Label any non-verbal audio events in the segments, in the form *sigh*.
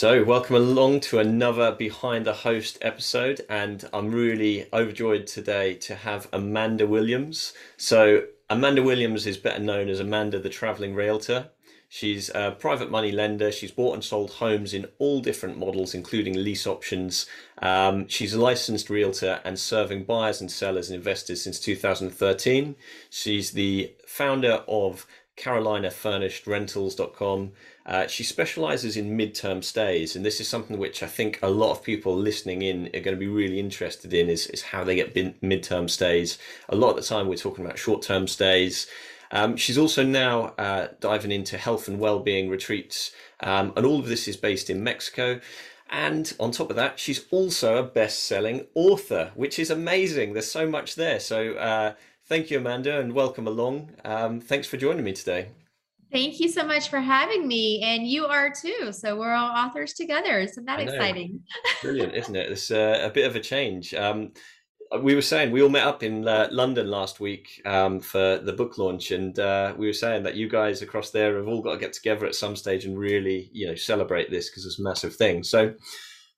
So, welcome along to another Behind the Host episode, and I'm really overjoyed today to have Amanda Williams. So, Amanda Williams is better known as Amanda the Traveling Realtor. She's a private money lender. She's bought and sold homes in all different models, including lease options. Um, she's a licensed realtor and serving buyers and sellers and investors since 2013. She's the founder of carolinafurnishedrentals.com. Uh, she specializes in midterm stays, and this is something which I think a lot of people listening in are going to be really interested in is, is how they get midterm stays. A lot of the time, we're talking about short term stays. Um, she's also now uh, diving into health and well-being retreats, um, and all of this is based in Mexico. And on top of that, she's also a best-selling author, which is amazing. There's so much there. So uh, thank you, Amanda, and welcome along. Um, thanks for joining me today. Thank you so much for having me. And you are too. So we're all authors together. Isn't that exciting? *laughs* Brilliant, isn't it? It's uh, a bit of a change. Um, we were saying we all met up in uh, London last week um, for the book launch, and uh, we were saying that you guys across there have all got to get together at some stage and really, you know, celebrate this because it's a massive thing. So,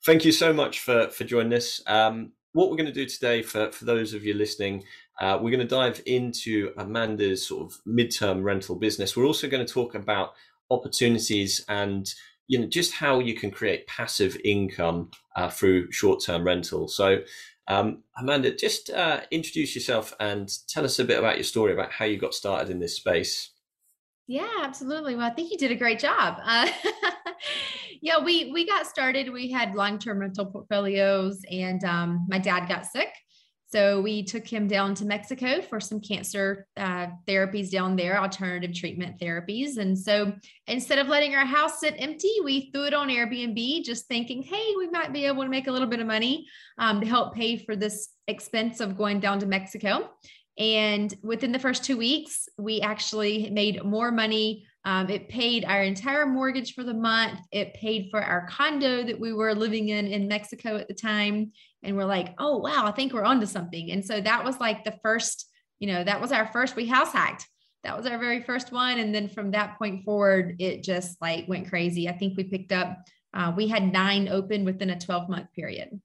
thank you so much for for joining us. Um, what we're going to do today, for for those of you listening, uh, we're going to dive into Amanda's sort of midterm rental business. We're also going to talk about opportunities and you know just how you can create passive income uh, through short-term rental. So um, Amanda, just uh, introduce yourself and tell us a bit about your story about how you got started in this space. Yeah, absolutely. Well, I think you did a great job. Uh, *laughs* yeah, we we got started. We had long term rental portfolios, and um, my dad got sick, so we took him down to Mexico for some cancer uh, therapies down there, alternative treatment therapies. And so instead of letting our house sit empty, we threw it on Airbnb, just thinking, hey, we might be able to make a little bit of money um, to help pay for this expense of going down to Mexico. And within the first two weeks, we actually made more money um, it paid our entire mortgage for the month. It paid for our condo that we were living in in Mexico at the time. And we're like, oh, wow, I think we're onto something. And so that was like the first, you know, that was our first, we house hacked. That was our very first one. And then from that point forward, it just like went crazy. I think we picked up, uh, we had nine open within a 12 month period.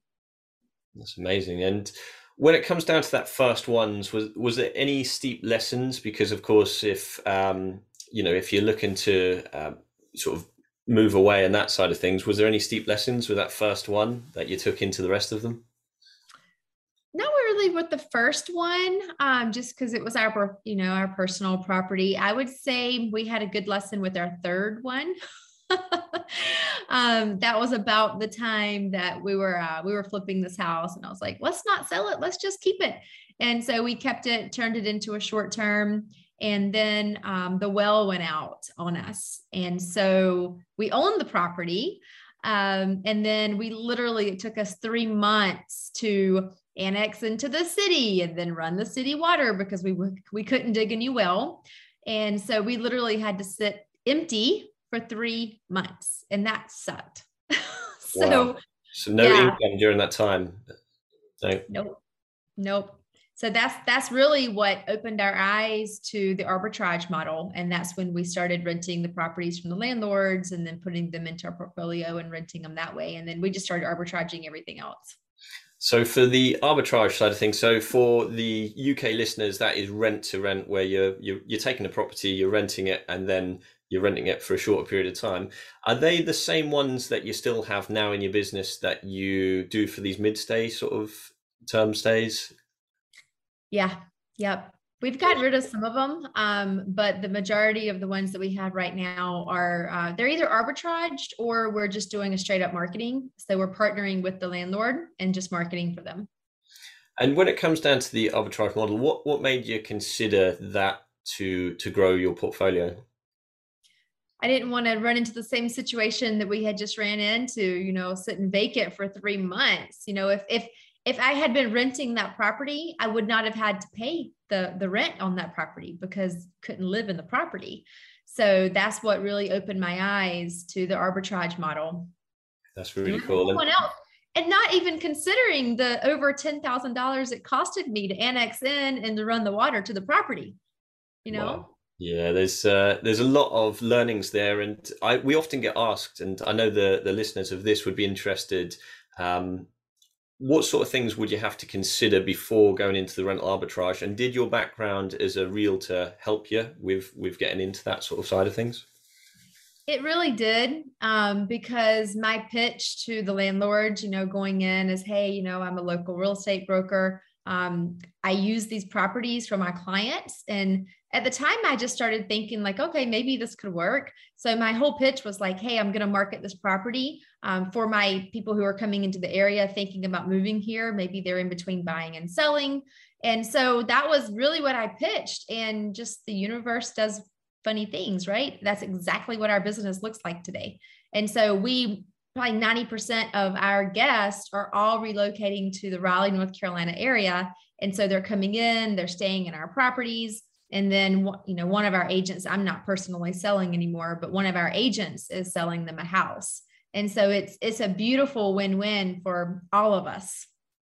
That's amazing. And when it comes down to that first ones, was was there any steep lessons? Because of course, if um, you know, if you're looking to um, sort of move away and that side of things, was there any steep lessons with that first one that you took into the rest of them? Not really with the first one, um, just because it was our, you know, our personal property. I would say we had a good lesson with our third one. *laughs* um, that was about the time that we were uh, we were flipping this house, and I was like, let's not sell it, let's just keep it. And so we kept it, turned it into a short term and then um, the well went out on us and so we owned the property um, and then we literally it took us three months to annex into the city and then run the city water because we we couldn't dig a new well and so we literally had to sit empty for three months and that sucked *laughs* so wow. so no yeah. income during that time so. nope nope so that's that's really what opened our eyes to the arbitrage model. And that's when we started renting the properties from the landlords and then putting them into our portfolio and renting them that way. And then we just started arbitraging everything else. So for the arbitrage side of things so for the uk listeners that is rent to rent where you're you're, you're taking a property you're renting it and then you're renting it for a shorter period of time. Are they the same ones that you still have now in your business that you do for these mid stay sort of term stays yeah. Yep. We've gotten rid of some of them, um, but the majority of the ones that we have right now are uh, they're either arbitraged or we're just doing a straight up marketing. So we're partnering with the landlord and just marketing for them. And when it comes down to the arbitrage model, what what made you consider that to to grow your portfolio? I didn't want to run into the same situation that we had just ran into, you know, sitting vacant for three months. You know, if if if I had been renting that property, I would not have had to pay the the rent on that property because couldn't live in the property. So that's what really opened my eyes to the arbitrage model. That's really cool. And, else, and not even considering the over ten thousand dollars it costed me to annex in and to run the water to the property. You know. Wow. Yeah, there's uh, there's a lot of learnings there, and I we often get asked, and I know the the listeners of this would be interested. Um, what sort of things would you have to consider before going into the rental arbitrage? And did your background as a realtor help you with with getting into that sort of side of things? It really did um, because my pitch to the landlords, you know, going in is, hey, you know, I'm a local real estate broker. Um, I use these properties for my clients, and at the time i just started thinking like okay maybe this could work so my whole pitch was like hey i'm going to market this property um, for my people who are coming into the area thinking about moving here maybe they're in between buying and selling. And so that was really what i pitched. And just the universe does funny things right? That's exactly what our business looks like today. And so we probably 90% of our guests are all relocating to the raleigh north carolina area. And so they're coming in they're staying in our properties. And then you know one of our agents i'm not personally selling anymore but one of our agents is selling them a house and so it's it's a beautiful win-win for all of us.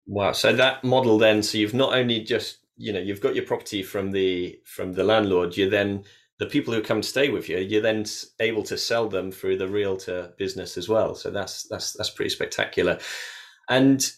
Wow. So that model then so you've not only just you know you've got your property from the from the landlord you then the people who come to stay with you you're then able to sell them through the realtor business as well. So that's that's that's pretty spectacular. And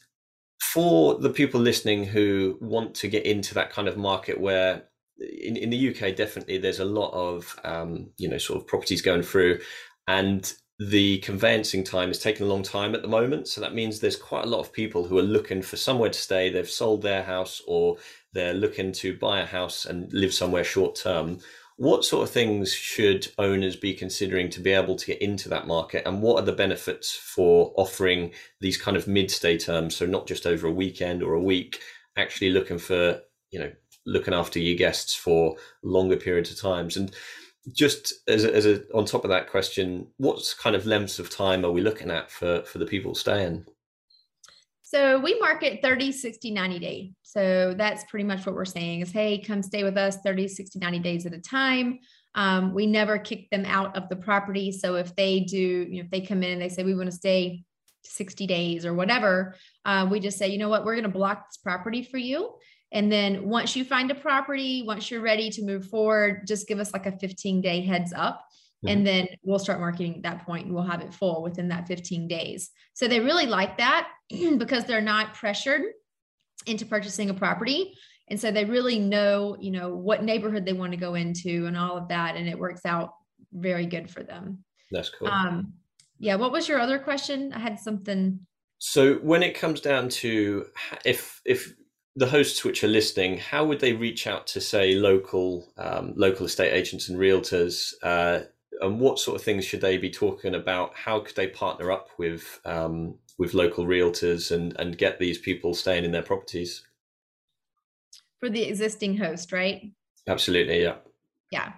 for the people listening who want to get into that kind of market where in, in the UK, definitely there's a lot of um, you know sort of properties going through, and the conveyancing time is taking a long time at the moment. So that means there's quite a lot of people who are looking for somewhere to stay. They've sold their house or they're looking to buy a house and live somewhere short term. What sort of things should owners be considering to be able to get into that market? And what are the benefits for offering these kind of mid stay terms? So not just over a weekend or a week, actually looking for, you know, looking after your guests for longer periods of times. And just as a, as a on top of that question, what kind of lengths of time are we looking at for for the people staying? So we market 30, 60, 90 day. So that's pretty much what we're saying is, hey, come stay with us 30, 60, 90 days at a time. Um, we never kick them out of the property. So if they do, you know, if they come in and they say, we want to stay 60 days or whatever, uh, we just say, you know what, we're going to block this property for you. And then once you find a property, once you're ready to move forward, just give us like a 15 day heads up. Mm-hmm. And then we'll start marketing at that point and we'll have it full within that 15 days. So they really like that *clears throat* because they're not pressured into purchasing a property. And so they really know, you know, what neighborhood they want to go into and all of that. And it works out very good for them. That's cool. Um, yeah. What was your other question? I had something. So when it comes down to if if the hosts which are listening, how would they reach out to say local um, local estate agents and realtors, uh, and what sort of things should they be talking about? How could they partner up with um, with local realtors and and get these people staying in their properties? For the existing host, right? Absolutely, yeah. Yeah.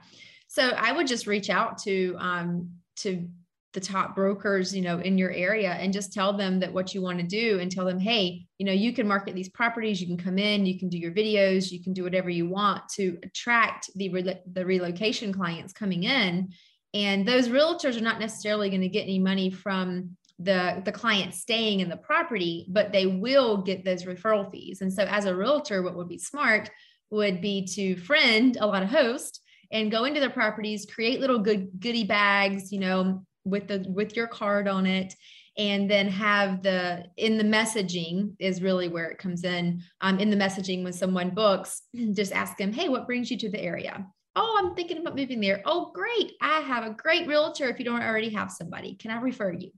So I would just reach out to um, to the top brokers you know in your area and just tell them that what you want to do and tell them hey you know you can market these properties you can come in you can do your videos you can do whatever you want to attract the re- the relocation clients coming in. And those realtors are not necessarily going to get any money from the the client staying in the property but they will get those referral fees. And so as a realtor what would be smart would be to friend a lot of hosts and go into their properties create little good goodie bags you know with the with your card on it and then have the in the messaging is really where it comes in. Um, in the messaging when someone books *clears throat* just ask them hey what brings you to the area? Oh i'm thinking about moving there. Oh great i have a great realtor if you don't already have somebody. Can i refer you?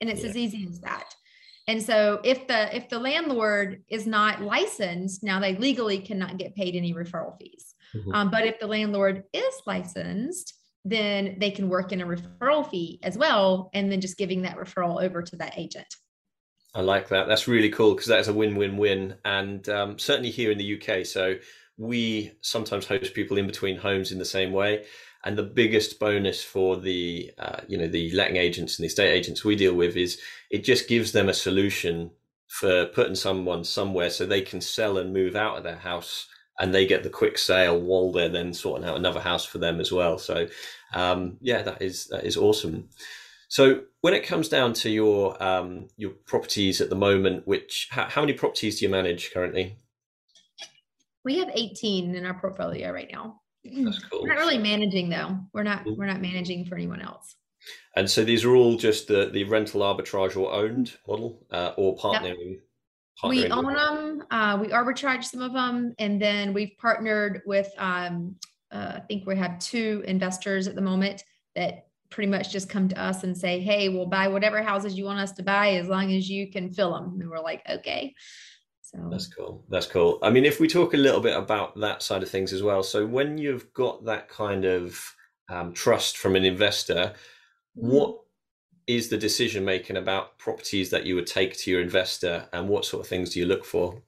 And it's yeah. as easy as that. And so if the if the landlord is not licensed now they legally cannot get paid any referral fees. Mm-hmm. um, but if the landlord is licensed then they can work in a referral fee as well and then just giving that referral over to that agent. I like that. That's really cool because that's a win-win-win and um, certainly here in the uk so we sometimes host people in between homes in the same way and the biggest bonus for the uh, you know the letting agents and the estate agents we deal with is it just gives them a solution for putting someone somewhere so they can sell and move out of their house and they get the quick sale while they're then sorting out another house for them as well. So, um, yeah, that is that is awesome. So, when it comes down to your um, your properties at the moment, which how, how, many properties do you manage currently? We have 18 in our portfolio right now. That's cool. We're not really managing though. We're not mm-hmm. we're not managing for anyone else. And so these are all just the the rental arbitrage or owned model uh, or partnering. Yep. We own them. Uh, we arbitrage some of them, and then we've partnered with. Um, uh, I think we have two investors at the moment that pretty much just come to us and say, "Hey, we'll buy whatever houses you want us to buy as long as you can fill them." And we're like, "Okay." So that's cool. That's cool. I mean, if we talk a little bit about that side of things as well. So when you've got that kind of um, trust from an investor, what. Is the decision making about properties that you would take to your investor, and what sort of things do you look for?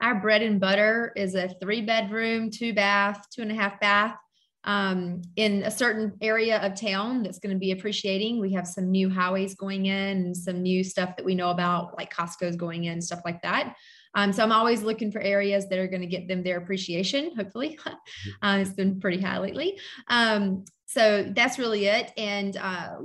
Our bread and butter is a three bedroom, two bath, two and a half bath um, in a certain area of town that's going to be appreciating. We have some new highways going in some new stuff that we know about, like Costco's going in, stuff like that. Um, so I'm always looking for areas that are going to get them their appreciation, hopefully. *laughs* uh, it's been pretty high lately. Um, so that's really it. And uh,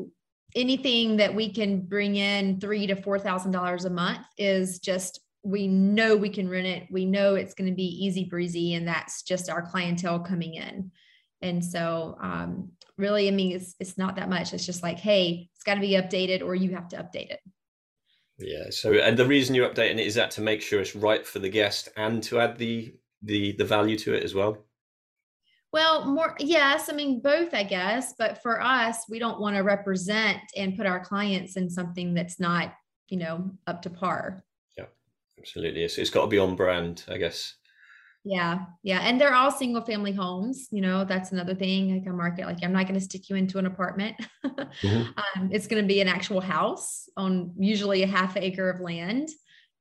anything that we can bring in three to four thousand dollars a month is just we know we can rent it. We know it's going to be easy breezy, and that's just our clientele coming in. And so, um, really, I mean, it's it's not that much. It's just like, hey, it's got to be updated, or you have to update it. Yeah. So, and the reason you're updating it is that to make sure it's right for the guest and to add the the the value to it as well. Well, more yes, I mean both, I guess. But for us, we don't want to represent and put our clients in something that's not, you know, up to par. Yeah, absolutely. It's, it's got to be on brand, I guess. Yeah, yeah, and they're all single family homes. You know, that's another thing. Like a market, like I'm not going to stick you into an apartment. *laughs* mm-hmm. um, it's going to be an actual house on usually a half acre of land,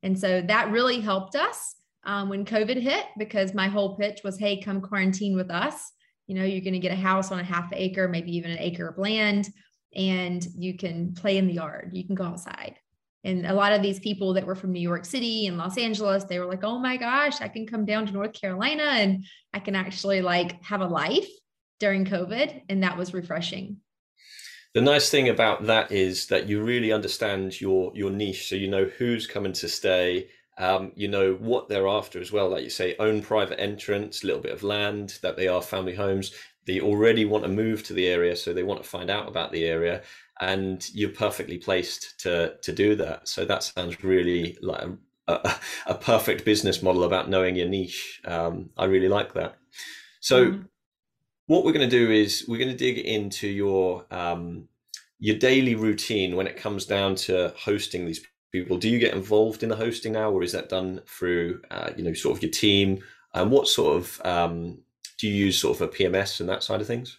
and so that really helped us um, when COVID hit because my whole pitch was, "Hey, come quarantine with us. You know, you're going to get a house on a half acre, maybe even an acre of land, and you can play in the yard. You can go outside." and a lot of these people that were from New York City and Los Angeles, they were like, "Oh my gosh, I can come down to North Carolina and I can actually like have a life during COVID." And that was refreshing. The nice thing about that is that you really understand your your niche, so you know who's coming to stay. Um, you know what they're after as well. Like you say, own private entrance, little bit of land, that they are family homes. They already want to move to the area, so they want to find out about the area and you're perfectly placed to to do that. So that sounds really like a, a, a perfect business model about knowing your niche. Um, I really like that. So mm-hmm. what we're going to do is we're going to dig into your um, your daily routine when it comes down to hosting these people. Do you get involved in the hosting now, or is that done through uh, you know sort of your team? And what sort of um, do you use sort of a PMS and that side of things?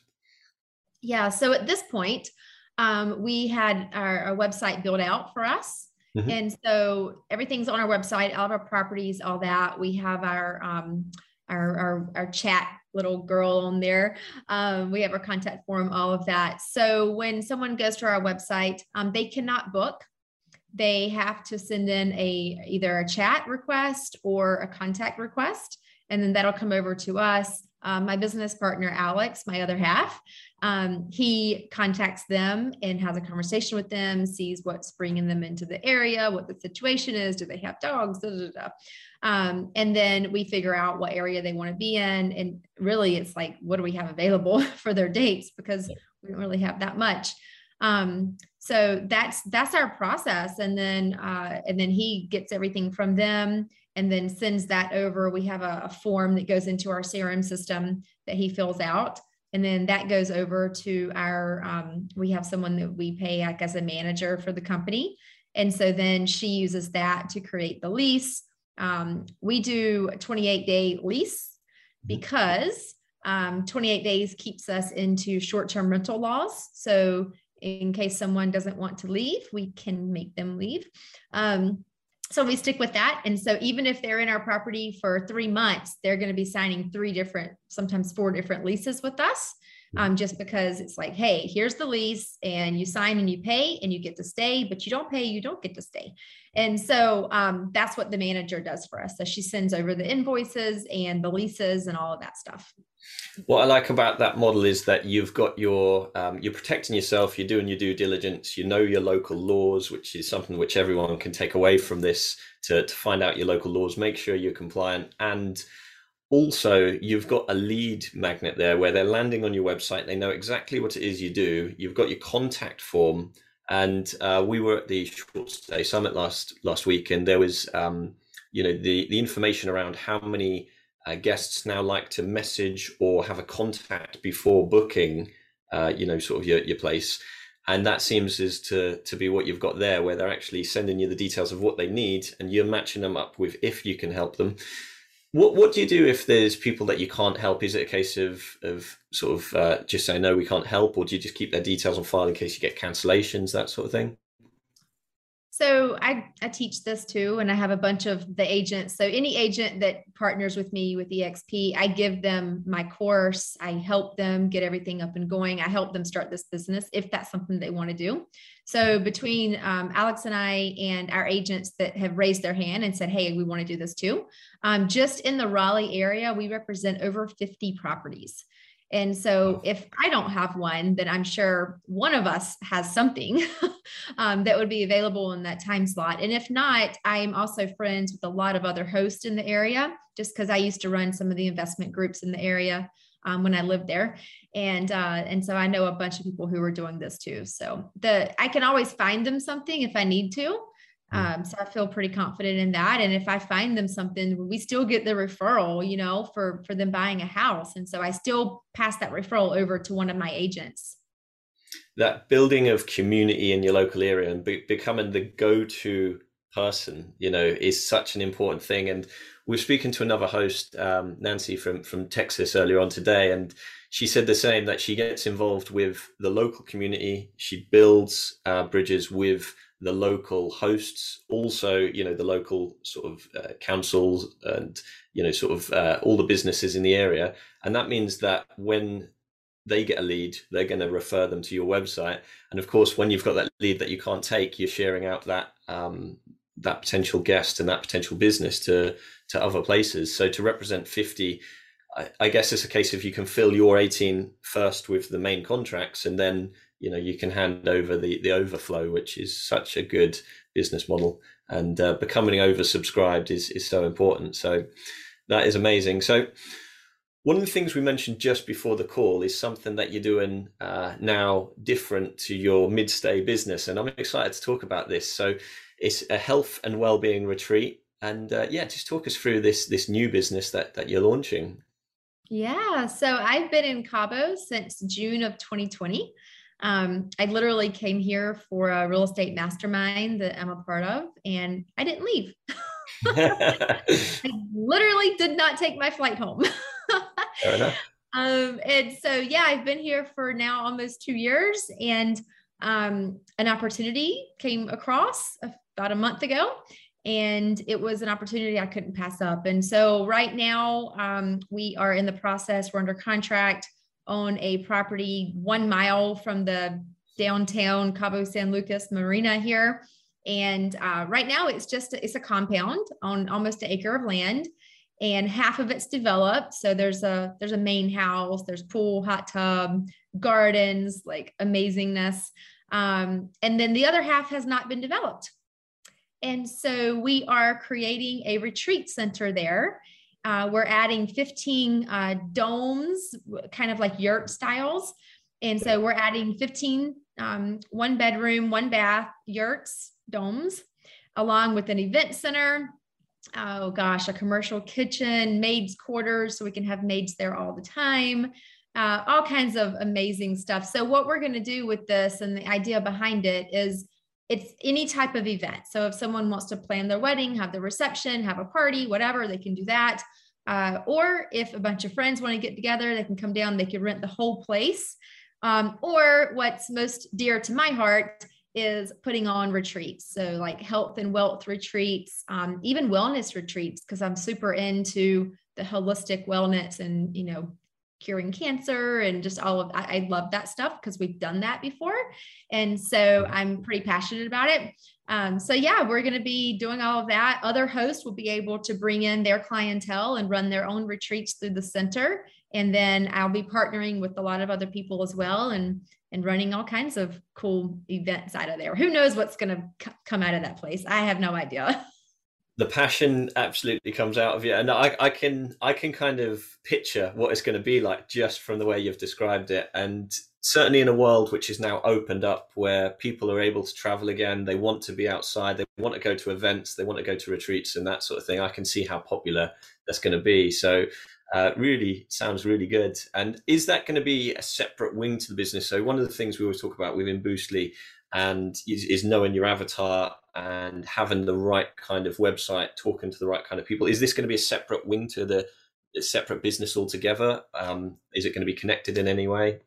Yeah. So at this point, um, we had our, our, website built out for us. Mm-hmm. And so everything's on our website, all of our properties, all that. We have our um, our, our, our chat little girl on there. Um, we have our contact form, all of that. So when someone goes to our website, um, they cannot book. They have to send in a either a chat request or a contact request, and then that'll come over to us. Um, my business partner, Alex, my other half, um, he contacts them and has a conversation with them, sees what's bringing them into the area, what the situation is, do they have dogs, da, da, da. Um, and then we figure out what area they want to be in. And really, it's like, what do we have available *laughs* for their dates? Because we don't really have that much. Um, so that's that's our process, and then uh, and then he gets everything from them and then sends that over. We have a, a form that goes into our CRM system that he fills out. And then that goes over to our um, we have someone that we pay like as a manager for the company. And so then she uses that to create the lease. Um, we do a 28 day lease because um, 28 days keeps us into short-term rental laws. So in case someone doesn't want to leave we can make them leave um, so we stick with that. And so even if they're in our property for three months, they're going to be signing three different, sometimes four different leases with us. Um, just because it's like, hey, here's the lease, and you sign and you pay and you get to stay, but you don't pay, you don't get to stay. And so um, that's what the manager does for us. So she sends over the invoices and the leases and all of that stuff. What I like about that model is that you've got your um, you're protecting yourself. You're doing your due diligence. You know your local laws, which is something which everyone can take away from this to to find out your local laws. Make sure you're compliant, and also you've got a lead magnet there where they're landing on your website. They know exactly what it is you do. You've got your contact form. And uh, we were at the short stay summit last last week and there was um, you know the the information around how many uh, guests now like to message or have a contact before booking uh, you know sort of your, your place. And that seems is to to be what you've got there where they're actually sending you the details of what they need and you're matching them up with if you can help them what what do you do if there's people that you can't help? Is it a case of of sort of uh, just saying no, we can't help, or do you just keep their details on file in case you get cancellations, that sort of thing? So I, I teach this too, and I have a bunch of the agents. So any agent that partners with me with EXP, I give them my course. I help them get everything up and going. I help them start this business if that's something they want to do. So between um, Alex and I and our agents that have raised their hand and said, "Hey, we want to do this too," um, just in the Raleigh area, we represent over 50 properties. And so if I don't have one, then I'm sure one of us has something *laughs* um, that would be available in that time slot. And if not, I am also friends with a lot of other hosts in the area, just because I used to run some of the investment groups in the area um, when I lived there. And uh, and so I know a bunch of people who are doing this too. So the I can always find them something if I need to. Mm. Um, so I feel pretty confident in that. And if I find them something, we still get the referral, you know, for for them buying a house. And so I still pass that referral over to one of my agents. That building of community in your local area and be- becoming the go-to person, you know, is such an important thing. And we are speaking to another host, um, Nancy from from Texas, earlier on today, and she said the same that she gets involved with the local community. She builds uh, bridges with the local hosts, also you know the local sort of uh, councils and you know sort of uh, all the businesses in the area, and that means that when they get a lead, they're going to refer them to your website, and of course, when you've got that lead that you can't take, you're sharing out that um, that potential guest and that potential business to to other places. So to represent fifty. I, I guess it's a case of you can fill your 18 first with the main contracts and then you know you can hand over the the overflow which is such a good business model. And uh, becoming oversubscribed is is so important. So that is amazing. So one of the things we mentioned just before the call is something that you're doing uh, now different to your mid-stay business. And i'm excited to talk about this. So it's a health and well-being retreat. And uh, yeah just talk us through this this new business that that you're launching. Yeah. So i've been in cabo since june of 2020 um, I literally came here for a real estate mastermind that I'm a part of, and I didn't leave. *laughs* *laughs* I literally did not take my flight home. *laughs* Fair enough. Um, and so, yeah, I've been here for now almost two years, and um, an opportunity came across about a month ago, and it was an opportunity I couldn't pass up. And so, right now, um, we are in the process, we're under contract own a property one mile from the downtown Cabo San Lucas Marina here. And uh, right now it's just, it's a compound on almost an acre of land and half of it's developed. So there's a, there's a main house, there's pool, hot tub, gardens, like amazingness. Um, and then the other half has not been developed. And so we are creating a retreat center there uh, we're adding 15 uh, domes, kind of like yurt styles. And so we're adding 15 um, one bedroom, one bath yurts, domes, along with an event center. Oh gosh, a commercial kitchen, maids' quarters, so we can have maids there all the time. Uh, all kinds of amazing stuff. So, what we're going to do with this and the idea behind it is it's any type of event. So if someone wants to plan their wedding, have the reception, have a party, whatever, they can do that. Uh, or if a bunch of friends want to get together, they can come down, they can rent the whole place. Um, or what's most dear to my heart is putting on retreats. So, like health and wealth retreats, um, even wellness retreats, because I'm super into the holistic wellness and, you know, curing cancer and just all of I, I love that stuff because we've done that before. And so I'm pretty passionate about it. Um, so yeah, we're going to be doing all of that. Other hosts will be able to bring in their clientele and run their own retreats through the center. And then I'll be partnering with a lot of other people as well and and running all kinds of cool events out of there. Who knows what's going to c- come out of that place? I have no idea. *laughs* the passion absolutely comes out of you. And I, I can i can kind of picture what it's going to be like just from the way you've described it. And certainly in a world which is now opened up where people are able to travel again they want to be outside they want to go to events they want to go to retreats and that sort of thing i can see how popular that's going to be. So uh, really sounds really good. And is that going to be a separate wing to the business? So one of the things we always talk about within boostly and is, is, knowing your avatar and having the right kind of website, talking to the right kind of people. Is this going to be a separate wing to the separate business altogether? Um, is it going to be connected in any way?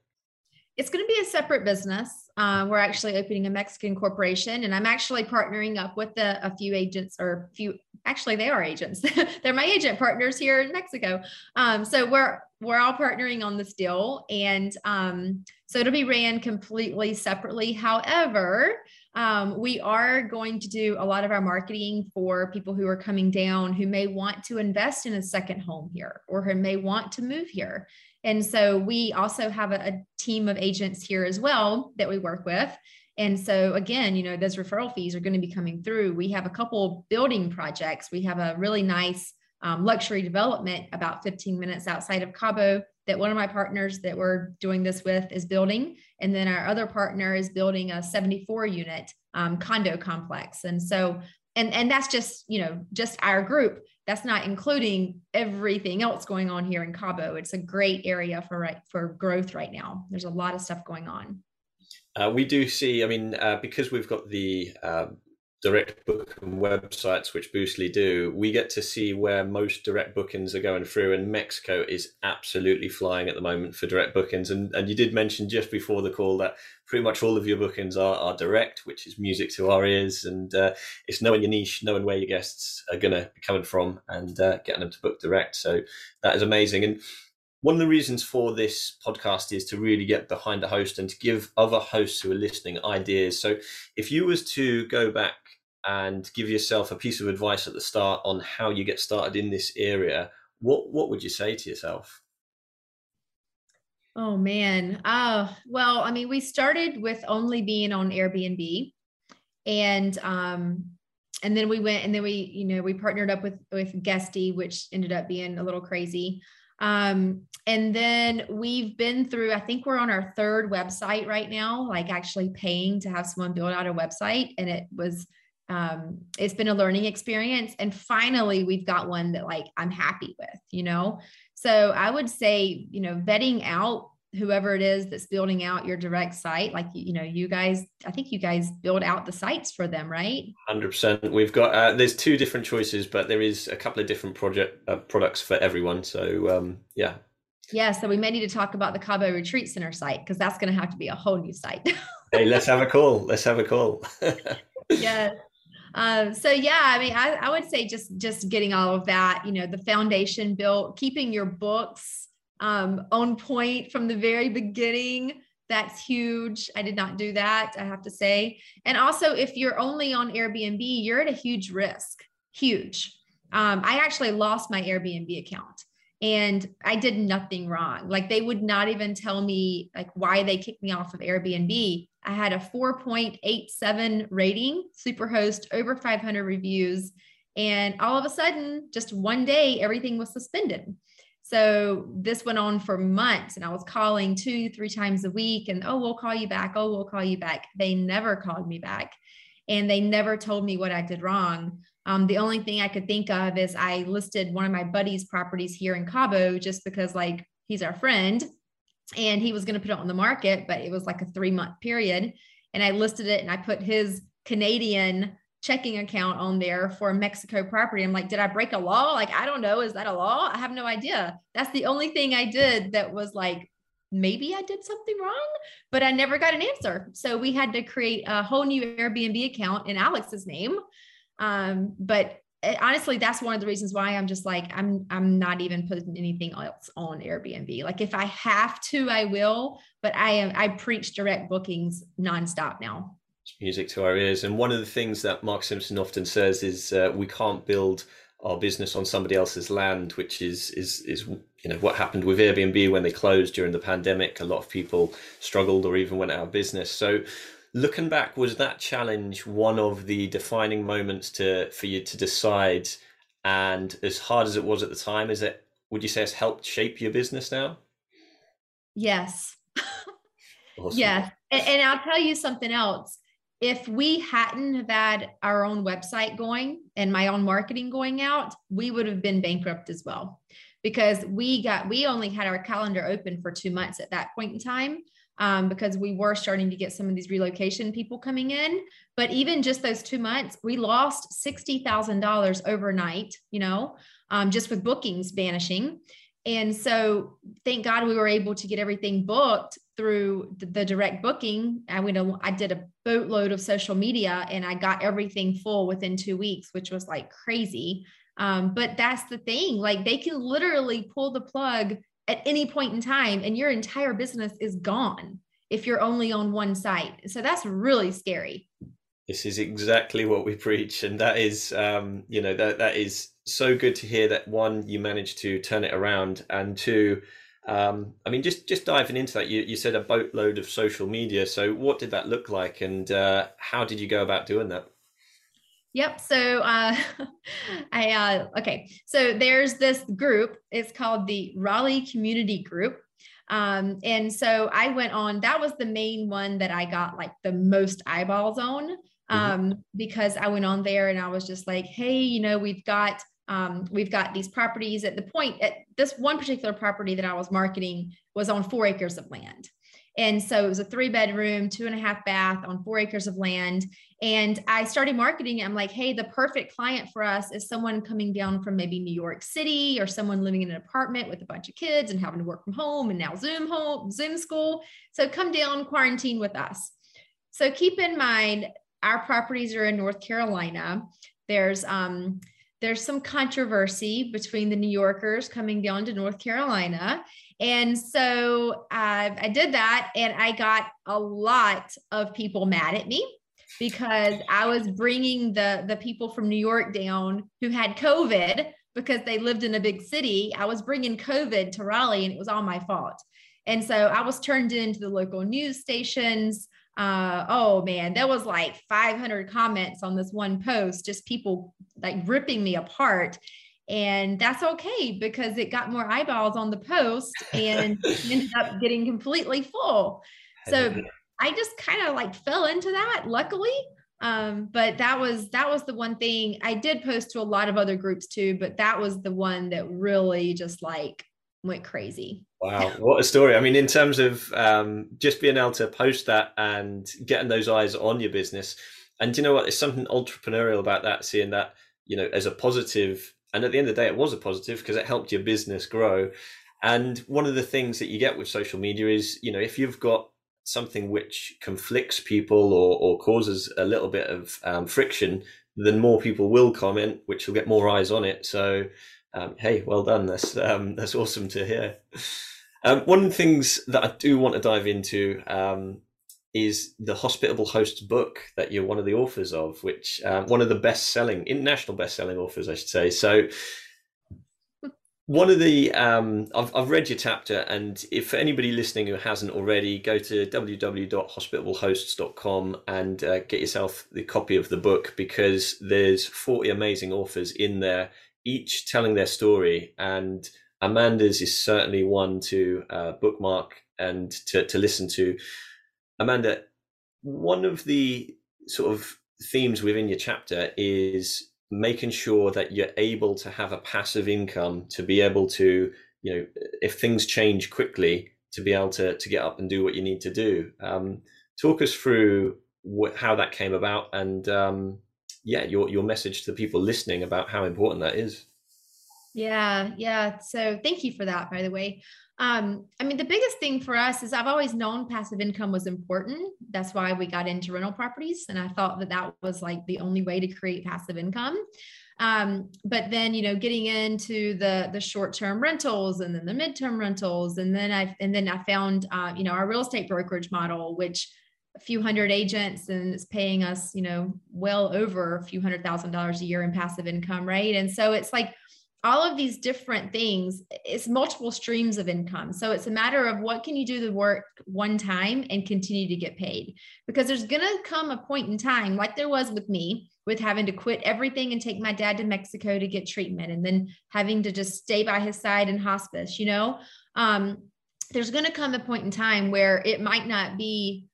It's going to be a separate business. Uh, we're actually opening a Mexican corporation, and I'm actually partnering up with a, a few agents, or a few. Actually, they are agents. *laughs* They're my agent partners here in Mexico. Um, so we're we're all partnering on this deal, and um, so it'll be ran completely separately. However, um, we are going to do a lot of our marketing for people who are coming down who may want to invest in a second home here or who may want to move here. And so we also have a, a team of agents here as well that we work with. And so again, you know, those referral fees are going to be coming through. We have a couple building projects. We have a really nice um, luxury development about 15 minutes outside of Cabo that one of my partners that we're doing this with is building. And then our other partner is building a 74 unit um, condo complex. And so, and, and that's just, you know, just our group. That's not including everything else going on here in Cabo. It's a great area for right for growth right now. There's a lot of stuff going on. Uh, we do see, I mean, uh, because we've got the um, direct booking websites, which Boostly do, we get to see where most direct bookings are going through. And Mexico is absolutely flying at the moment for direct bookings. And, and you did mention just before the call that pretty much all of your bookings are, are direct, which is music to our ears. And uh, it's knowing your niche, knowing where your guests are going to be coming from and uh, getting them to book direct. So that is amazing. And one of the reasons for this podcast is to really get behind a host and to give other hosts who are listening ideas. So if you was to go back and give yourself a piece of advice at the start on how you get started in this area, what what would you say to yourself? Oh man. Uh well, I mean, we started with only being on Airbnb and um and then we went and then we, you know, we partnered up with with Guesty, which ended up being a little crazy. Um, and then we've been through, I think we're on our third website right now, like actually paying to have someone build out a website. And it was um, it's been a learning experience. And finally, we've got one that like I'm happy with, you know? So I would say, you know, vetting out whoever it is that's building out your direct site like you know you guys i think you guys build out the sites for them right? 100% we've got uh, there's two different choices but there is a couple of different project uh, products for everyone. So um, yeah. Yeah so we may need to talk about the cabo retreat center site because that's going to have to be a whole new site. *laughs* Hey let's have a call. Let's have a call. *laughs* Yeah. Um, so yeah, I mean, I, I would say just just getting all of that, you know, the foundation built, keeping your books um, on point from the very beginning. That's huge. I did not do that, I have to say. And also, if you're only on Airbnb, you're at a huge risk. Huge. Um, I actually lost my Airbnb account and I did nothing wrong. Like they would not even tell me like why they kicked me off of Airbnb. I had a 4.87 rating, Superhost, over 500 reviews. And all of a sudden, just one day, everything was suspended. So this went on for months, and I was calling two, three times a week, and oh, we'll call you back. Oh, we'll call you back. They never called me back, and they never told me what I did wrong. Um, the only thing I could think of is I listed one of my buddy's properties here in Cabo just because, like, he's our friend and he was going to put it on the market, but it was like a three month period. And I listed it and I put his Canadian checking account on there for Mexico property. I'm like, did I break a law? Like, I don't know. Is that a law? I have no idea. That's the only thing I did that was like, maybe I did something wrong, but I never got an answer. So we had to create a whole new Airbnb account in Alex's name. Um, but it, honestly, that's one of the reasons why I'm just like, I'm, I'm not even putting anything else on Airbnb. Like if I have to, I will, but I am, I preach direct bookings nonstop now. Music to our ears. And one of the things that Mark Simpson often says is uh, we can't build our business on somebody else's land, which is is is you know what happened with Airbnb when they closed during the pandemic. A lot of people struggled or even went out of business. So looking back, was that challenge one of the defining moments to for you to decide? And as hard as it was at the time, is it? Would you say it's helped shape your business now? Yes. *laughs* awesome. Yes, and, and I'll tell you something else. If we hadn't have had our own website going and my own marketing going out, we would have been bankrupt as well because we got we only had our calendar open for two months at that point in time um, because we were starting to get some of these relocation people coming in. But even just those two months, we lost sixty thousand dollars overnight. You know, um, just with bookings vanishing. And so, thank God we were able to get everything booked through the, direct booking. I went, I did a boatload of social media, and I got everything full within two weeks, which was like crazy. Um, but that's the thing; like they can literally pull the plug at any point in time, and your entire business is gone if you're only on one site. So that's really scary. This is exactly what we preach, and that is, um, you know, that that is so good to hear that one you managed to turn it around, and two, um, I mean, just just diving into that, you you said a boatload of social media. So what did that look like, and uh, how did you go about doing that? Yep. So uh, *laughs* I uh, okay. So there's this group. It's called the Raleigh Community Group. Um, and so I went on. That was the main one that I got like the most eyeballs on mm-hmm. um, mm-hmm. because I went on there and I was just like, hey, you know, we've got um, we've got these properties at the point at this one particular property that I was marketing was on four acres of land. And so it was a three bedroom, two and a half bath on four acres of land. And I started marketing. I'm like, hey, the perfect client for us is someone coming down from maybe New York City or someone living in an apartment with a bunch of kids and having to work from home and now Zoom home, Zoom school. So come down, quarantine with us. So keep in mind, our properties are in North Carolina. There's um, there's some controversy between the New Yorkers coming down to North Carolina. And so uh, I did that, and I got a lot of people mad at me because I was bringing the the people from New York down who had COVID because they lived in a big city. I was bringing COVID to Raleigh, and it was all my fault. And so I was turned into the local news stations uh, oh man, there was like 500 comments on this one post, just people like ripping me apart. And that's okay because it got more eyeballs on the post *laughs* and ended up getting completely full. So I just kind of like fell into that, luckily. Um, but that was that was the one thing I did post to a lot of other groups too, but that was the one that really just like went crazy. Wow, what a story! I mean, in terms of um, just being able to post that and getting those eyes on your business, and you know what? There's something entrepreneurial about that. Seeing that, you know, as a positive, and at the end of the day, it was a positive because it helped your business grow. And one of the things that you get with social media is, you know, if you've got something which conflicts people or, or causes a little bit of um, friction, then more people will comment, which will get more eyes on it. So, um, hey, well done. That's um, that's awesome to hear. Um, one of the things that I do want to dive into um, is the Hospitable Hosts book that you're one of the authors of, which uh, one of the best-selling, international best-selling authors, I should say. So, one of the um, I've, I've read your chapter, and if anybody listening who hasn't already, go to www.hospitablehosts.com and uh, get yourself the copy of the book because there's 40 amazing authors in there, each telling their story and Amanda's is certainly one to uh, bookmark and to, to listen to. Amanda, one of the sort of themes within your chapter is making sure that you're able to have a passive income to be able to, you know, if things change quickly, to be able to, to get up and do what you need to do. Um, talk us through what, how that came about and, um, yeah, your, your message to the people listening about how important that is. Yeah, yeah. So thank you for that, by the way. Um, I mean, the biggest thing for us is I've always known passive income was important. That's why we got into rental properties. And I thought that that was like the only way to create passive income. Um, but then, you know, getting into the, the short-term rentals and then the midterm rentals. And then I, and then I found, uh, you know, our real estate brokerage model, which a few hundred agents and it's paying us, you know, well over a few hundred thousand dollars a year in passive income. Right. And so it's like, all of these different things it's multiple streams of income. So it's a matter of what can you do the work one time and continue to get paid. Because there's going to come a point in time like there was with me with having to quit everything and take my dad to mexico to get treatment and then having to just stay by his side in hospice you know? Um, there's going to come a point in time where it might not be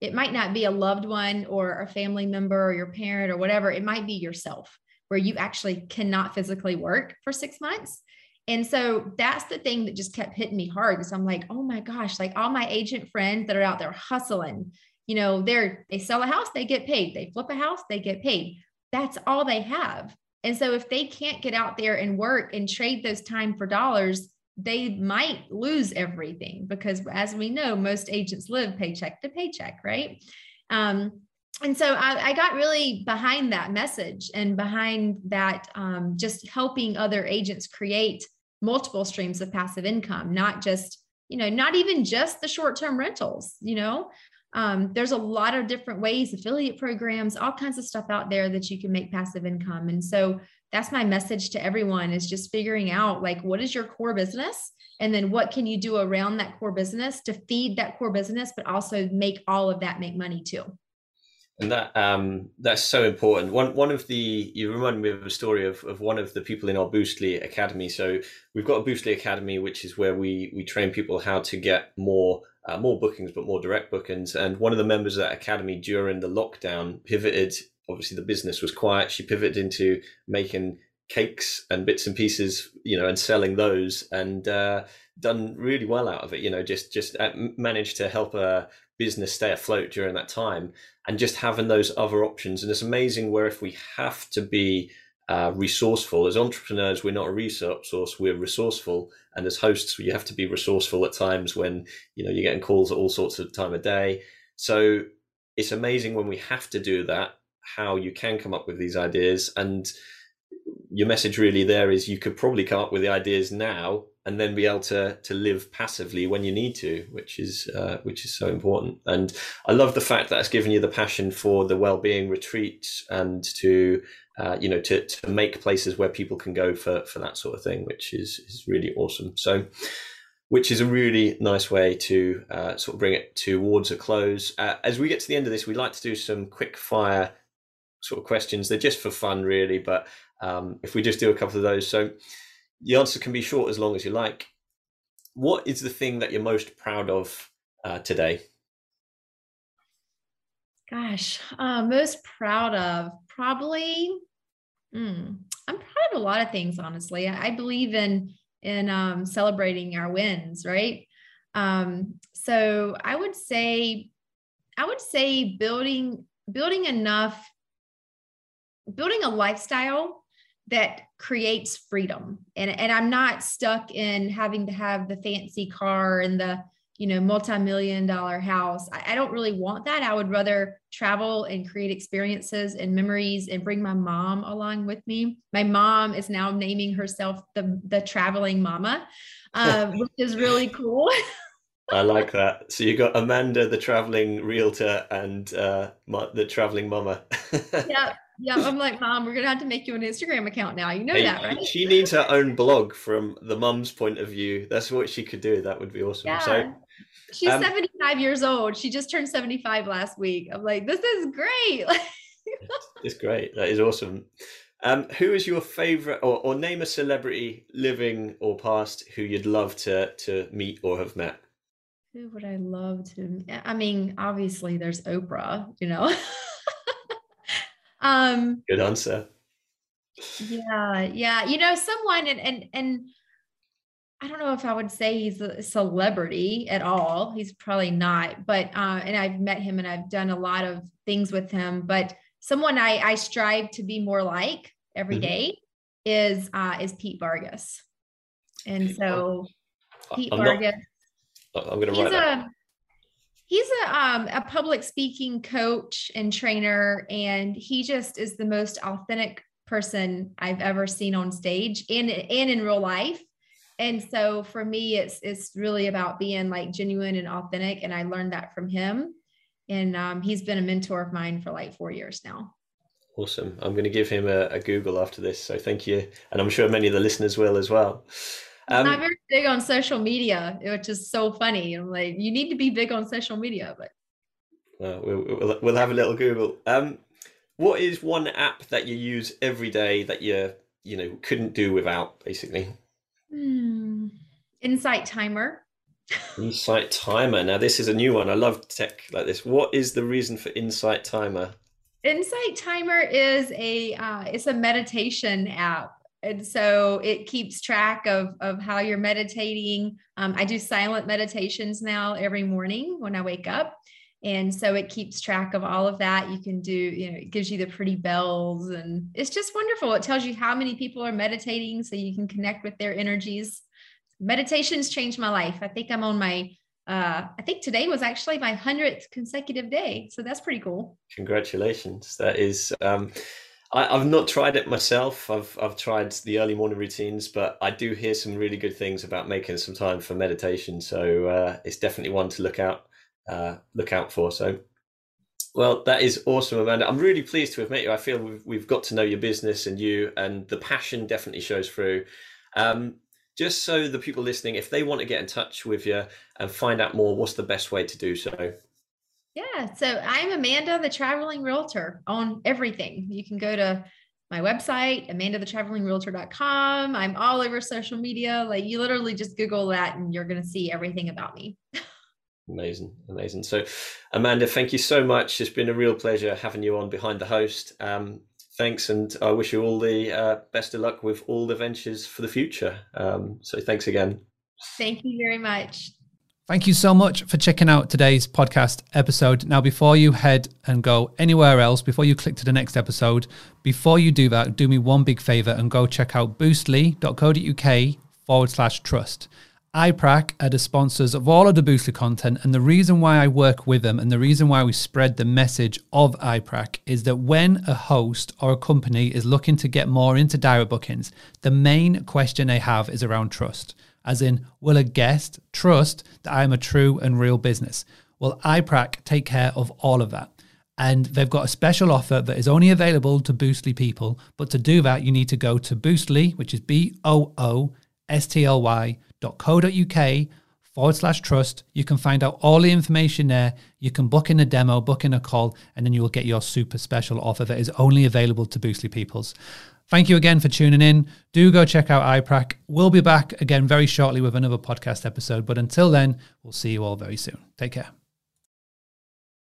it might not be a loved one or a family member or your parent or whatever. It might be yourself where you actually cannot physically work for six months. And so that's the thing that just kept hitting me hard because I'm like, oh my gosh, like all my agent friends that are out there hustling, you know, they're they sell a house, they get paid. They flip a house, they get paid. That's all they have. And so if they can't get out there and work and trade those time for dollars, they might lose everything because as we know, most agents live paycheck to paycheck, right? Um, and so I, I, got really behind that message and behind that um, just helping other agents create multiple streams of passive income not just you know not even just the short-term rentals you know? Um, there's a lot of different ways affiliate programs all kinds of stuff out there that you can make passive income. And so that's my message to everyone is just figuring out like what is your core business? And then what can you do around that core business to feed that core business but also make all of that make money too and that um, that's so important. One one of the you remind me of a story of, of one of the people in our Boostly Academy. So we've got a Boostly Academy, which is where we we train people how to get more uh, more bookings, but more direct bookings. And one of the members of that academy during the lockdown pivoted. Obviously, the business was quiet. She pivoted into making cakes and bits and pieces, you know, and selling those, and uh, done really well out of it. You know, just just uh, managed to help a business stay afloat during that time and just having those other options. And it's amazing where if we have to be uh, resourceful as entrepreneurs, we're not a resource, we're resourceful. And as hosts, you have to be resourceful at times when you know you're getting calls at all sorts of time of day. So it's amazing when we have to do that, how you can come up with these ideas. And your message really there is you could probably come up with the ideas now and then be able to to live passively when you need to, which is uh, which is so important. And I love the fact that it's given you the passion for the well-being retreats and to uh, you know to to make places where people can go for for that sort of thing, which is is really awesome. So. Which is a really nice way to uh, sort of bring it towards a close. Uh, as we get to the end of this, we'd like to do some quick fire sort of questions. They're just for fun, really, but um, if we just do a couple of those. So, the answer can be short as long as you like. What is the thing that you're most proud of uh, today? Gosh, uh, most proud of probably. Mm, I'm proud of a lot of things, honestly. I, I believe in in um, celebrating our wins, right? Um, so I would say, I would say building building enough, building a lifestyle that creates freedom. And and i'm not stuck in having to have the fancy car and the you know multi-million dollar house. I, I, don't really want that. I would rather travel and create experiences and memories and bring my mom along with me. My mom is now naming herself the the traveling mama um, *laughs* which is really cool. *laughs* I like that. So you got Amanda, the traveling realtor, and uh, the traveling mama. *laughs* yeah, yeah, I'm like, Mom, we're gonna have to make you an Instagram account now. You know hey, that, right? She needs her own blog from the mum's point of view. That's what she could do. That would be awesome. Yeah. So she's um, 75 years old. She just turned 75 last week. I'm like, this is great. *laughs* it's great. That is awesome. Um, who is your favorite, or, or name a celebrity, living or past, who you'd love to to meet or have met? Who would I love to? I mean, obviously, there's Oprah. You know. *laughs* Um, Good answer. Yeah, yeah. You know, someone and and and I don't know if I would say he's a celebrity at all. He's probably not, but uh, and I've met him and I've done a lot of things with him. But someone I I strive to be more like every mm-hmm. day is uh, is Pete Vargas, and so Pete I'm Vargas. Not, I'm going to write that he's a um, a public speaking coach and trainer, and he just is the most authentic person I've ever seen on stage and and in real life. And so for me, it's it's really about being like genuine and authentic, and I learned that from him. And um, he's been a mentor of mine for like four years now. Awesome. I'm going to give him a, a, Google after this. So thank you. And I'm sure many of the listeners will as well. Um, I'm very big on social media, which is so funny. I'm like, you need to be big on social media, but. Well, we'll, we'll, we'll have a little Google. Um, what is one app that you use every day that you, you know, couldn't do without basically? Hmm. Insight Timer. Insight Timer. Now, this is a new one. I love tech like this. What is the reason for Insight Timer? Insight Timer is a uh, it's a meditation app, and so it keeps track of of how you're meditating. Um, I do silent meditations now every morning when I wake up, and so it keeps track of all of that. You can do you know it gives you the pretty bells, and it's just wonderful. It tells you how many people are meditating, so you can connect with their energies. Meditations changed my life. I think I'm on my uh, I think today was actually my hundredth consecutive day, so that's pretty cool. Congratulations! That is. Um, I, have not tried it myself. I've I've tried the early morning routines, but I do hear some really good things about making some time for meditation. So uh, it's definitely one to look out uh, look out for. So, well, that is awesome, Amanda. I'm really pleased to have met you. I feel we've we've got to know your business and you, and the passion definitely shows through. Um, just so the people listening, if they want to get in touch with you and find out more, what's the best way to do so? Yeah, so I'm Amanda, the traveling realtor on everything. You can go to my website, amandathetravelingrealtor.com. I'm all over social media. Like you literally just Google that and you're going to see everything about me. amazing, amazing. So, Amanda, thank you so much. It's been a real pleasure having you on Behind the Host. Um, thanks, and I wish you all the uh, best of luck with all the ventures for the future. Um, so thanks again. Thank you very much. Thank you so much for checking out today's podcast episode. Now, before you head and go anywhere else, before you click to the next episode, before you do that, do me one big favor and go check out boostly.co.uk forward slash trust. iPrac are the sponsors of all of the Boostly content, and the reason why I work with them and the reason why we spread the message of iPrac is that when a host or a company is looking to get more into direct bookings, the main question they have is around trust. As in, will a guest trust that I am a true and real business? Well, iPrac take care of all of that. And they've got a special offer that is only available to Boostly people. But to do that, you need to go to Boostly, which is B O O S T L Y dot co dot uk forward slash trust. You can find out all the information there. You can book in a demo, book in a call, and then you will get your super special offer that is only available to Boostly peoples. Thank you again for tuning in. Do go check out iPrac. We'll be back again very shortly with another podcast episode. But until then, we'll see you all very soon. Take care.